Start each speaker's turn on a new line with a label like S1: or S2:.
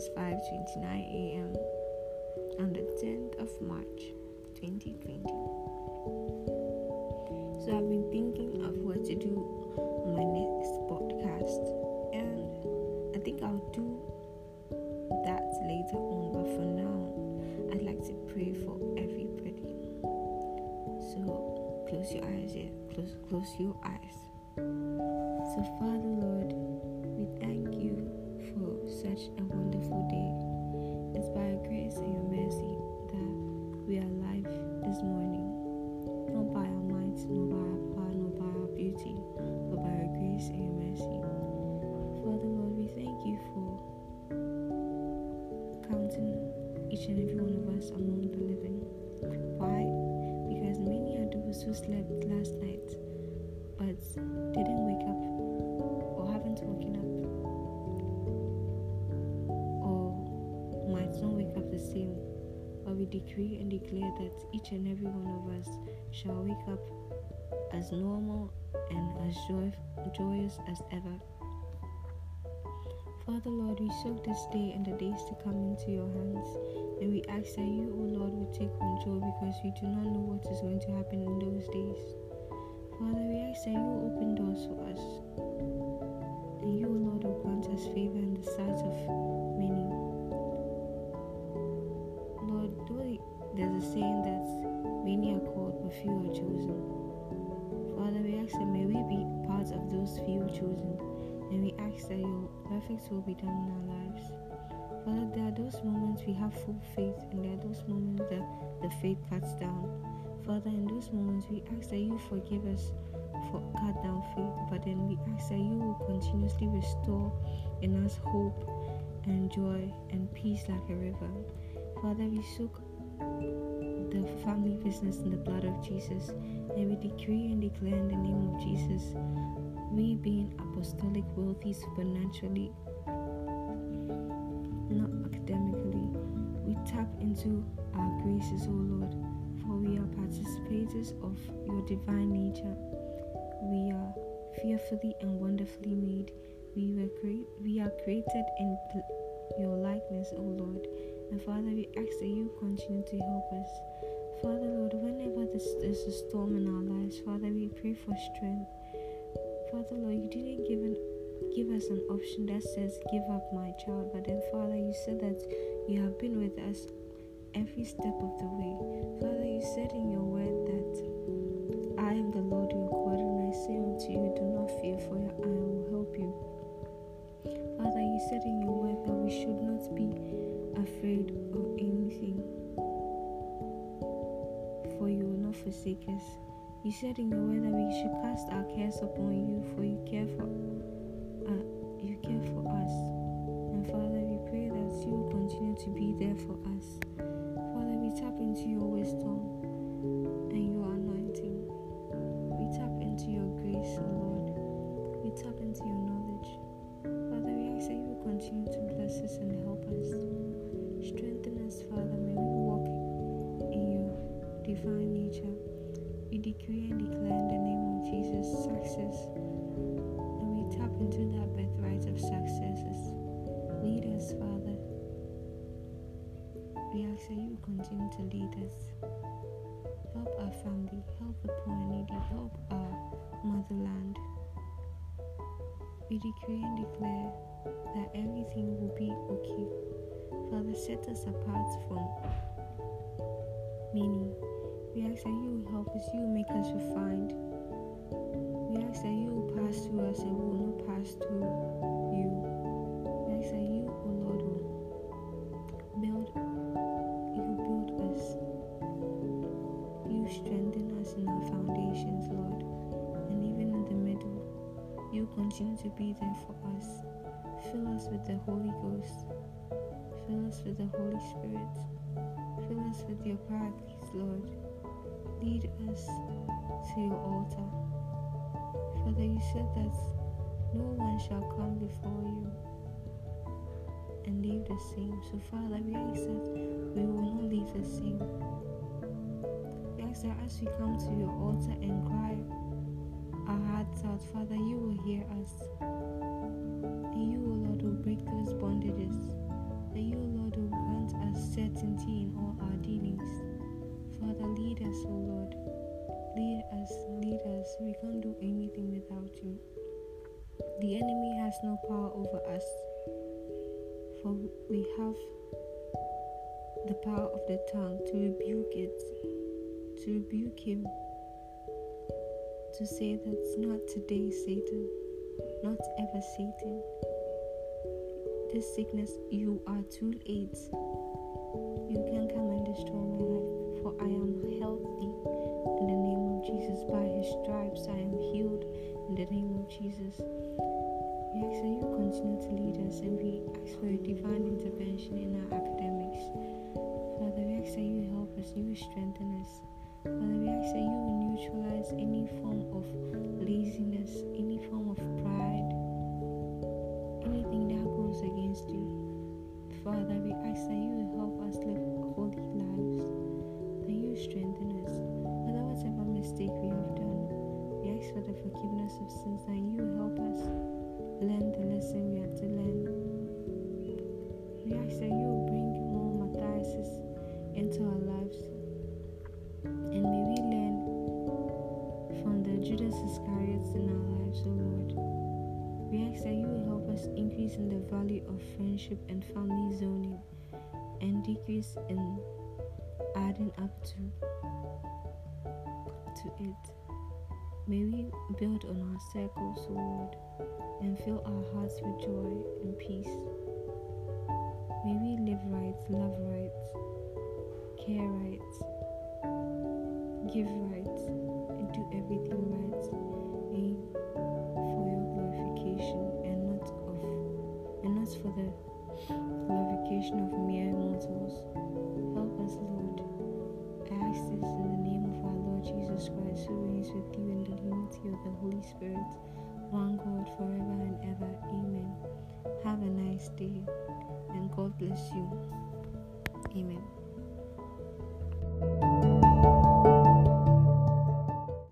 S1: is 5:29 a.m. on the 10th of March 2020. So I've been thinking of what to do on my next podcast and I think I'll do that later on but for now I'd like to pray for everybody. So close your eyes yeah. Close close your eyes. So Father Lord, we thank you each and every one of us among the living. Why? Because many are those who slept last night but didn't wake up or haven't woken up or might not wake up the same. But we decree and declare that each and every one of us shall wake up as normal and as joy, joyous as ever. Father Lord, we soak this day and the days to come into your hands, and we ask that you, O Lord, will take control because we do not know what is going to happen in those days. Father, we ask that you open doors for us, and you, O Lord, will grant us favor in the sight of many. Lord, there's a saying that many are called, but few are chosen. Father, we ask that may we be part of those few chosen, and we ask that your perfect will be done in our lives. Father, there are those moments we have full faith, and there are those moments that the faith cuts down. Father, in those moments, we ask that you forgive us for cut down faith, but then we ask that you will continuously restore in us hope and joy and peace like a river. Father, we soak the family business in the blood of Jesus, and we decree and declare in the name of Jesus, we being apostolic wealthy supernaturally, not academically, we tap into our graces, O Lord for we are participators of your divine nature. We are fearfully and wonderfully made. We were cre- we are created in your likeness, O Lord. And Father, we ask that you continue to help us. Father, Lord, whenever there's a storm in our lives, Father, we pray for strength. Father, Lord, you didn't give an give us an option that says give up my child, but then Father, you said that you have been with us every step of the way. Father, you said in your word that forsake us. You said in your word that we should cast our cares upon you, for you care for uh, you care for us. And Father, we pray that you will continue to be there for us. Father, we tap into your wisdom and your anointing. We tap into your grace, Lord. We tap into your knowledge. Father, we ask that you will continue to bless us and help us. Strengthen us, Father. May we walk in your divine decree and declare in the name of Jesus success. And we tap into that birthright of successes. Lead us, Father. We ask that you continue to lead us. Help our family, help the poor and needy, help our motherland. We decree and declare that everything will be okay. Father, set us apart from many. We ask that you help us, you make us refined. We ask that you will pass through us and we will not pass through you. We ask that you, O oh Lord, will build, you build us. You strengthen us in our foundations, Lord. And even in the middle, you continue to be there for us. Fill us with the Holy Ghost. Fill us with the Holy Spirit. Fill us with your Paraclete, Lord. Lead us to your altar. Father, you said that no one shall come before you and leave the same. So, Father, we ask that we will not leave the same. We ask that as we come to your altar and cry our hearts out, Father, you will hear us. And you, Lord, will break those bondages. That grant us all us. We can't do anything without you. The enemy has no power over us, for we have the power of the tongue to rebuke it, to rebuke him, to say that not today, Satan, not ever, Satan. This sickness, you are too late. You can come and destroy stripes, I am healed in the name of Jesus. We ask that you continue to lead us and we ask for your divine intervention in our academics. Father, we ask that you help us, you strengthen us. Father, we ask that you neutralize any form of laziness, any form of pride, anything that goes against you. Father, we ask that you help us live holy lives, that you strengthen us. For the forgiveness of sins, that you help us learn the lesson we have to learn. We ask that you bring more Matthias into our lives. And may we learn from the Judas Iscariots in our lives, O Lord. We ask that you help us increase in the value of friendship and family zoning and decrease in adding up to to it. May we build on our circles, Lord, and fill our hearts with joy and peace. May we live right, love right, care right, give right, and do everything right Holy Spirit, one God forever and ever. Amen. Have a nice day and God bless you. Amen.